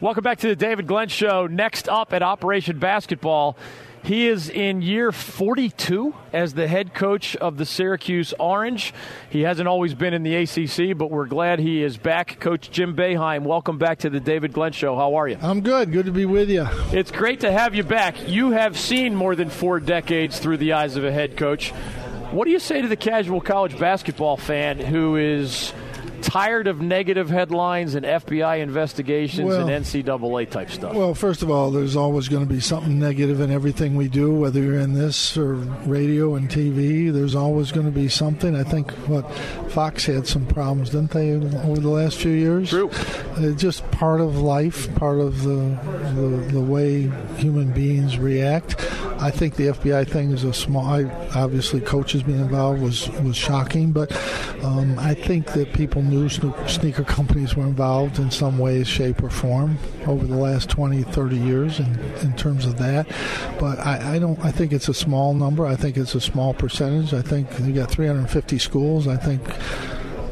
Welcome back to the David Glenn Show. Next up at Operation Basketball, he is in year 42 as the head coach of the Syracuse Orange. He hasn't always been in the ACC, but we're glad he is back. Coach Jim Boeheim, welcome back to the David Glenn Show. How are you? I'm good. Good to be with you. It's great to have you back. You have seen more than four decades through the eyes of a head coach. What do you say to the casual college basketball fan who is tired of negative headlines and FBI investigations Well- and NCAA type stuff? Well, first of all, there's always going to be something negative in everything we do, whether you're in this or radio and TV. There's always going to be something. I think what Fox had some problems, didn't they, over the last few years? True. It's just part of life, part of the, the the way human beings react. I think the FBI thing is a small. I, obviously, coaches being involved was was shocking, but um, I think that people knew sneaker companies were involved in some way, shape, or form over the last 20, 30 years in, in terms of that. But I, I don't. I think it's a small number. I think it's a small percentage. I think you got 350 schools. I think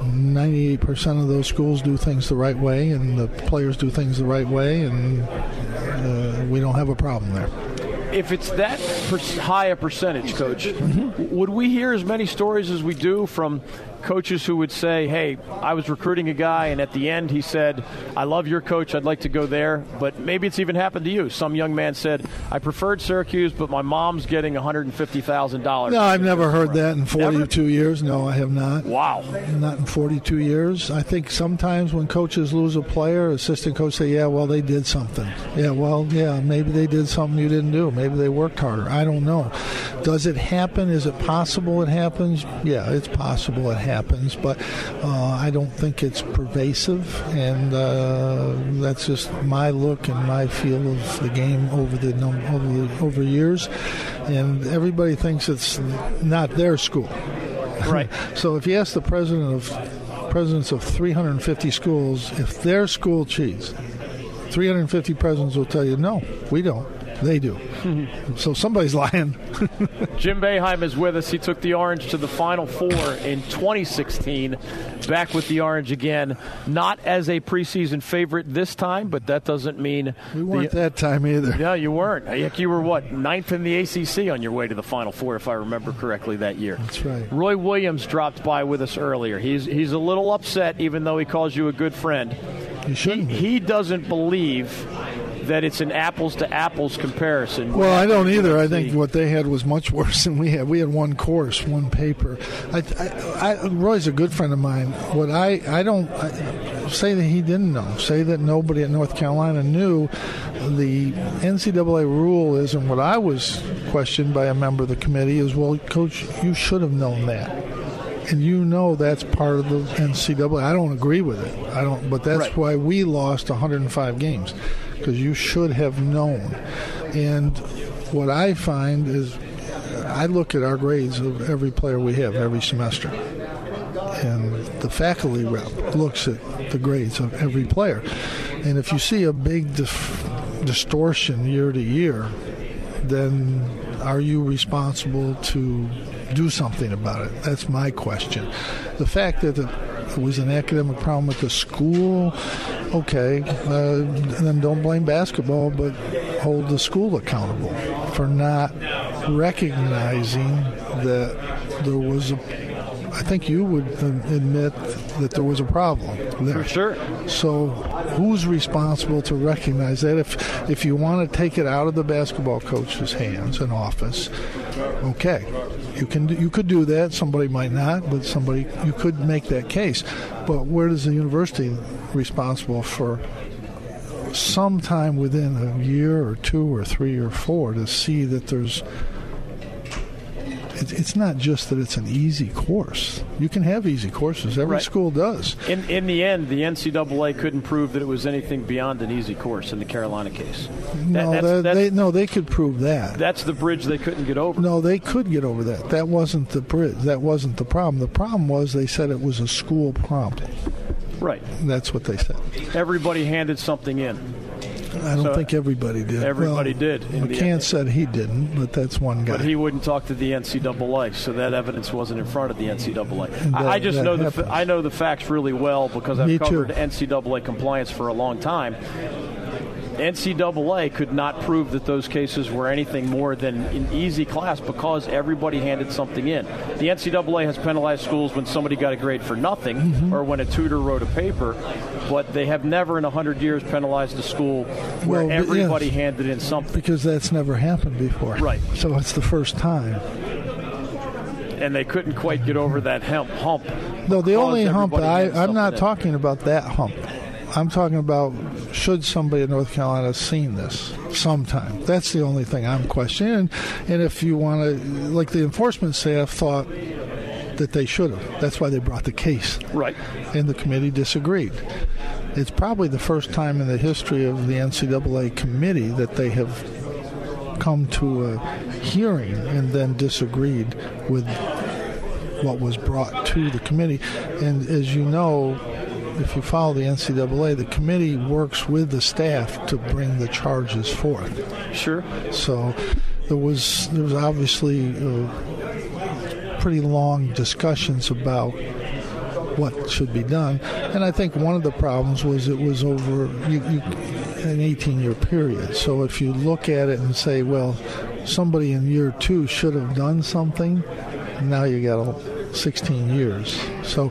98% of those schools do things the right way, and the players do things the right way, and uh, we don't have a problem there. If it's that per- high a percentage, coach, Mm-hmm. would we hear as many stories as we do from coaches who would say, "Hey, I was recruiting a guy, and at the end he said, I love your coach. I'd like to go there." But maybe it's even happened to you. Some young man said, "I preferred Syracuse, but my mom's getting one hundred and fifty thousand dollars." No, I've never heard that in 42 years. No, I have not. Wow. Not in 42 years. I think sometimes when coaches lose a player, assistant coach say, "Yeah, well, they did something." Yeah, well, yeah, maybe they did something you didn't do. Maybe they worked harder. I don't know. Does it happen? Is it possible it happens? Yeah, it's possible it happens, but uh, I don't think it's pervasive, and uh, that's just my look and my feel of the game over the num- over the, over years. And everybody thinks it's not their school. Right. So if you ask the president of presidents of 350 schools if their school cheats, 350 presidents will tell you, no, we don't. They do. so somebody's lying. Jim Boeheim is with us. He took the Orange to the Final Four in 2016. Back with the Orange again. Not as a preseason favorite this time, but that doesn't mean We weren't the, that time either. Yeah, you weren't. You were what ninth in the ACC on your way to the Final Four, if I remember correctly that year. That's right. Roy Williams dropped by with us earlier. He's he's a little upset, even though he calls you a good friend. Shouldn't. be. He doesn't believe that it's an apples to apples comparison. Well, I don't either. I think what they had was much worse than we had. We had one course, one paper. I, I, I, Roy's a good friend of mine. What I, I don't I, say that he didn't know. Say that nobody at North Carolina knew. The NCAA rule is, and what I was questioned by a member of the committee is, well, coach, you should have known that. And you know that's part of the NCAA. I don't agree with it. I don't, but that's Right. why we lost 105 games because you should have known. And what I find is, I look at our grades of every player we have every semester, and the faculty rep looks at the grades of every player. And if you see a big dif- distortion year to year, then are you responsible to do something about it? That's my question. The fact that it was an academic problem at the school, okay, uh, then don't blame basketball, but hold the school accountable for not recognizing that there was a. I think you would admit that there was a problem there. For sure. So, who's responsible to recognize that? If if you want to take it out of the basketball coach's hands and office, okay, you can you could do that. Somebody might not, but somebody you could make that case. But where does the university responsible for? Sometime within a year or two or three or four to see that there's it- it's not just that it's an easy course. You can have easy courses. Every Right. school does. In in the end, the NCAA couldn't prove that it was anything beyond an easy course in the Carolina case. That- No, that's, that- that's, they no, they could prove that. that's the bridge they couldn't get over. No, they could get over that. That wasn't the bridge. That wasn't the problem. The problem was they said it was a school problem. Right. That's what they said. Everybody handed something in. I don't So think everybody did. everybody Well, did McCann said he didn't, but that's one guy. But he wouldn't talk to the NCAA, so that evidence wasn't in front of the NCAA. I, that- I just know the. I know the facts really well because I've Me too. covered NCAA compliance for a long time. NCAA could not prove that those cases were anything more than an easy class because everybody handed something in. The NCAA has penalized schools when somebody got a grade for nothing mm-hmm. or when a tutor wrote a paper, but they have never in 100 years penalized a school where well, everybody yes, handed in something. Because that's never happened before. Right. So it's the first time and they couldn't quite get over that hump. hump no, the only hump I, I'm not in. talking about that hump. I'm talking about should somebody in North Carolina have seen this sometime. That's the only thing I'm questioning. And if you want to, like the enforcement staff thought that they should have. That's why they brought the case. Right. And the committee disagreed. It's probably the first time in the history of the NCAA committee that they have come to a hearing and then disagreed with what was brought to the committee. And as you know, if you follow the NCAA, the committee works with the staff to bring the charges forth. Sure. So there was there was obviously uh, pretty long discussions about what should be done, and I think one of the problems was it was over you, you, an 18 year period. So if you look at it and say, well, somebody in year two should have done something, now you got 16 years. So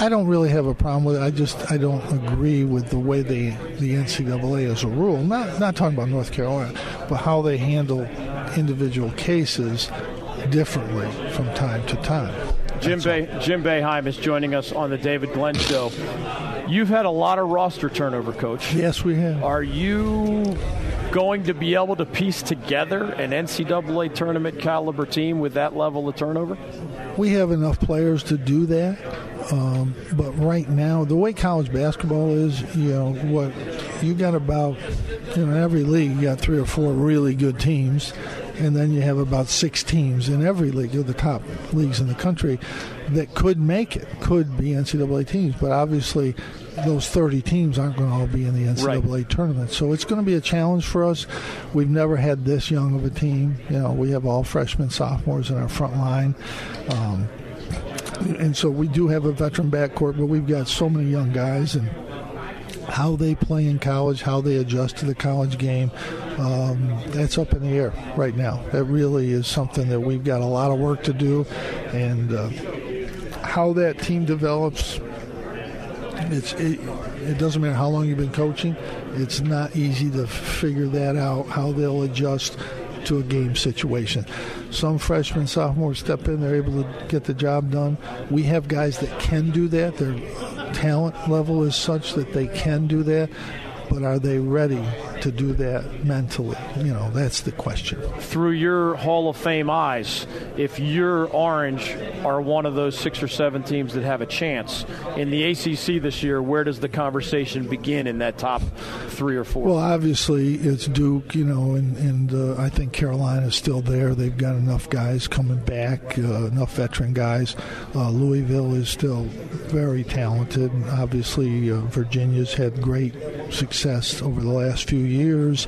I don't really have a problem with it. I just I don't agree with the way they the NCAA as a rule. Not not talking about North Carolina, but how they handle individual cases differently from time to time. Jim Bay, Jim Boeheim is joining us on the David Glenn Show. You've had a lot of roster turnover, Coach. Yes, we have. Are you going to be able to piece together an NCAA tournament caliber team with that level of turnover? We have enough players to do that. Um, but right now, the way college basketball is, you know, what you got about, you know, in every league, you got three or four really good teams, and then you have about six teams in every league, of the top leagues in the country, that could make it, could be NCAA teams. But obviously, those 30 teams aren't going to all be in the NCAA right. tournament. So it's going to be a challenge for us. We've never had this young of a team. You know, we have all freshmen, sophomores in our front line. Um, and so we do have a veteran backcourt, but we've got so many young guys and how they play in college, how they adjust to the college game, um, that's up in the air right now. That really is something that we've got a lot of work to do, and uh, how that team develops. It's it, it doesn't matter how long you've been coaching. It's not easy to figure that out. How they'll adjust to a game situation. Some freshmen, sophomores step in, they're able to get the job done. We have guys that can do that. Their talent level is such that they can do that, but are they ready to do that mentally? You know, that's the question. Through your Hall of Fame eyes, if you're Orange are one of those six or seven teams that have a chance in the ACC this year, where does the conversation begin in that top three or four? Well, obviously it's Duke, you know, and, and uh, I think Carolina is still there. They've got enough guys coming back, uh, enough veteran guys. Uh, Louisville is still very talented. Obviously, uh, Virginia's had great success over the last few years,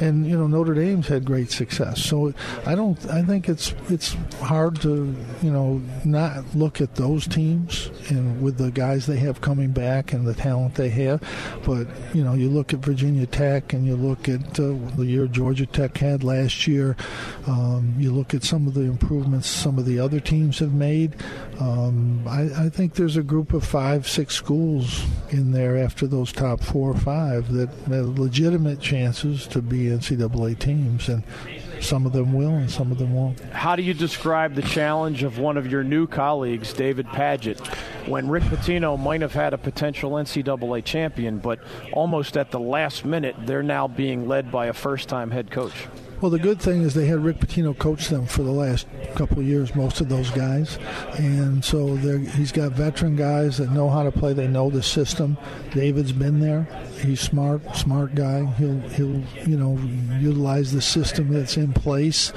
and you know Notre Dame's had great success. So I don't. I think it's it's hard to you know not look at those teams and with the guys they have coming back and the talent they have. But you know you look at Virginia Tech and you look at uh, the year Georgia Tech had last year. Um, you look at some of the improvements some of the other teams have made. Um, I, I think there's a group of five, six schools in there after those top four or five that have legitimate chances to be NCAA teams, and some of them will and some of them won't. How do you describe the challenge of one of your new colleagues, David Padgett, when Rick Pitino might have had a potential NCAA champion, but almost at the last minute, they're now being led by a first time head coach? Well, the good thing is they had Rick Pitino coach them for the last couple years, most of those guys, and so he's got veteran guys that know how to play. They know the system. David's been there. He's smart, smart guy. He'll he'll you know utilize the system that's in place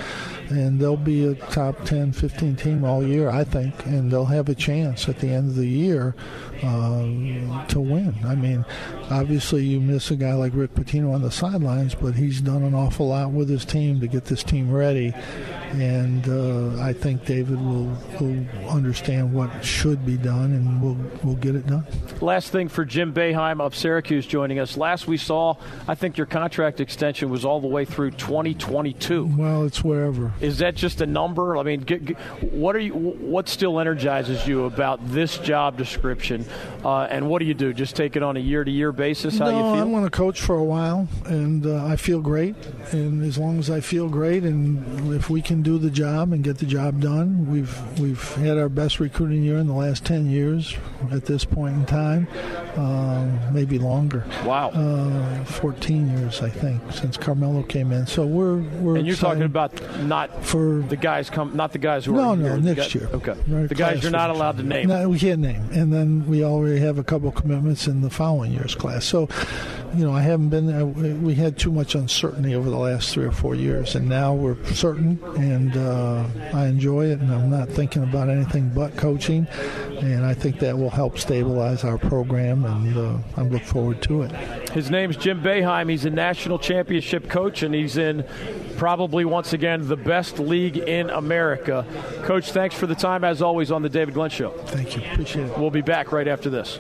and they'll be a top 10, 15 team all year, I think, and they'll have a chance at the end of the year uh, to win. I mean, obviously you miss a guy like Rick Pitino on the sidelines, but he's done an awful lot with his team to get this team ready and uh, I think David will, will understand what should be done, and we'll we'll get it done. Last thing for Jim Boeheim of Syracuse joining us. Last we saw, I think your contract extension was all the way through 2022. Well, it's wherever. Is that just a number? I mean, get, get, what are you? What still energizes you about this job description? Uh, and what do you do? Just take it on a year-to-year basis? How no, you feel? I'm going to coach for a while, and uh, I feel great. And as long as I feel great, and if we can do the job and get the job done. We've we've had our best recruiting year in the last ten years at this point in time, um, maybe longer. Wow, uh, fourteen years I think since Carmelo came in. So we're we're and you're talking about not for the guys come not the guys who no are no here. next guys, year. Okay, right, the guys you're not allowed to name. No, we can't name, and then we already have a couple commitments in the following year's class. So you know I haven't been there. We had too much uncertainty over the last three or four years, and now we're certain and. And uh, I enjoy it, and I'm not thinking about anything but coaching. And I think that will help stabilize our program, and uh, I look forward to it. His name's Jim Boeheim. He's a national championship coach, and he's in probably once again the best league in America. Coach, thanks for the time as always on the David Glenn Show. Thank you. Appreciate it. We'll be back right after this.